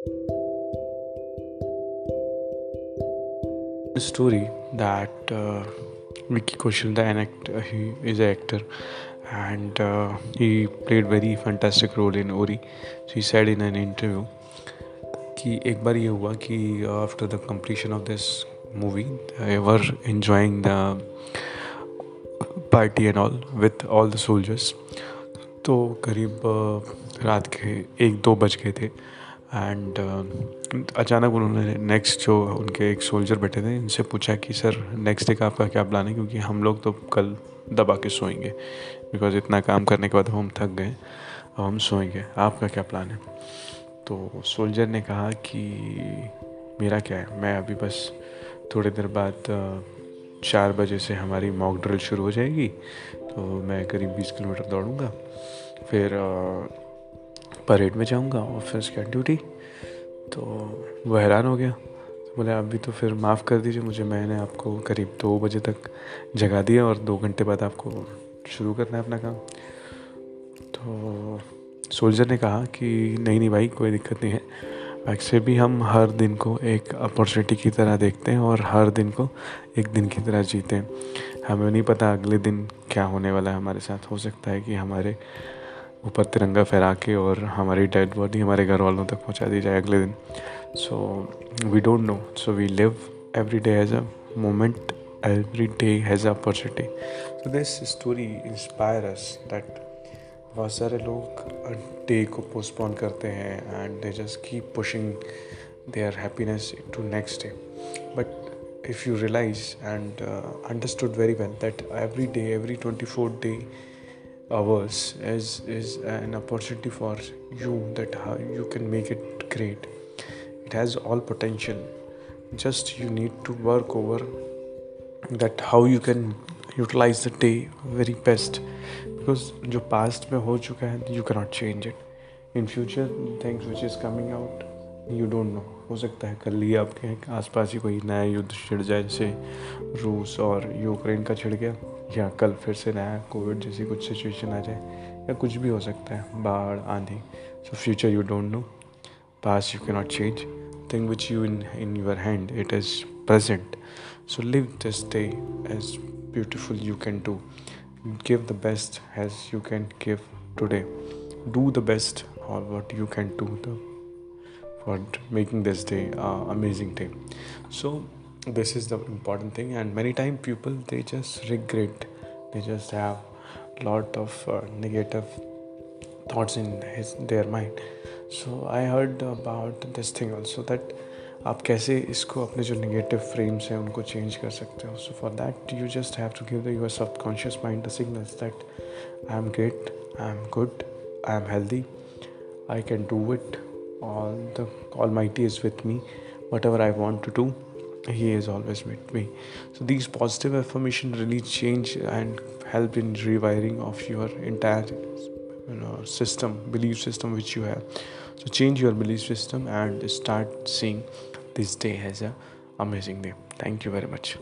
A story that uh, Vicky Kaushal, the actor, he is an actor, and uh, he played very fantastic role in Ori. So he said in an interview कि एक बार ये हुआ कि after the completion of this movie, they were enjoying the party and all with all the soldiers. तो करीब uh, रात के एक दो बज गए थे एंड अचानक उन्होंने नेक्स्ट जो उनके एक सोल्जर बैठे थे, इनसे पूछा कि सर नेक्स्ट डे का आपका क्या प्लान है? क्योंकि हम लोग तो कल दबा के सोएँगे। बिकॉज़ इतना काम करने के बाद हम थक गए, अब हम सोएँगे। आपका क्या प्लान है? तो सोल्जर ने कहा कि, मेरा क्या है? मैं अभी बस थोड़ी देर बाद चार बजे से हमारी मॉक ड्रिल शुरू हो जाएगी। तो मैं करीब बीस किलोमीटर दौड़ूँगा। फिर परेड में जाऊँगा और फिर उसके ड्यूटी तो वो हैरान हो गया। तो बोले, अभी तो फिर माफ़ कर दीजिए, मुझे, मैंने आपको करीब दो बजे तक जगा दिया और दो घंटे बाद आपको शुरू करना है अपना काम। तो सोल्जर ने कहा कि, नहीं नहीं भाई, कोई दिक्कत नहीं है। वैसे भी हम हर दिन को एक अपॉर्चुनिटी की तरह देखते हैं और हर दिन को एक दिन की तरह जीते हैं। हमें नहीं पता अगले दिन क्या होने वाला है, हमारे साथ हो सकता है कि हमारे ऊपर तिरंगा फहरा के और हमारी डेड बॉडी हमारे घर वालों तक पहुँचा दी जाए अगले दिन। So we don't know so we live every day has a moment every day has a opportunity so this story inspire us that बहुत सारे लोग डे को पोस्टपोन करते हैं and they just keep pushing their happiness to next day but if you realise and uh, very well that every day every twenty 24 day hours is is an opportunity for you that how you can make it great it has all potential just you need to work over that how you can utilize the day very best because जो past में हो चुका है you cannot change it in future things which is coming out you don't know हो सकता है कल ही आपके आसपास ही कोई नया युद्ध छिड़ जाए जैसे रूस और यूक्रेन का छिड़ गया या कल फिर से नया कोविड जैसी कुछ सिचुएशन आ जाए या कुछ भी हो सकता है बाढ़ आंधी। So future you don't know past you cannot change thing which you in in your hand it is present so live this day as beautiful you can do the best as you can give today. Do the best or what you can do the, for making this day uh, amazing day. So this is the important thing and many time people they just regret they just have lot of uh, negative thoughts in his their mind so i heard about this thing also that आप कैसे इसको अपने जो negative frames हैं उनको change कर सकते हो so for that you just have to give the your subconscious mind the signals that I am great I am good I am healthy I can do it all the almighty is with me whatever I want to do he is always with me. So these positive affirmation really change and help in rewiring of your entire you know system belief system which you have. So change your belief system and start seeing this day as a amazing day. Thank you very much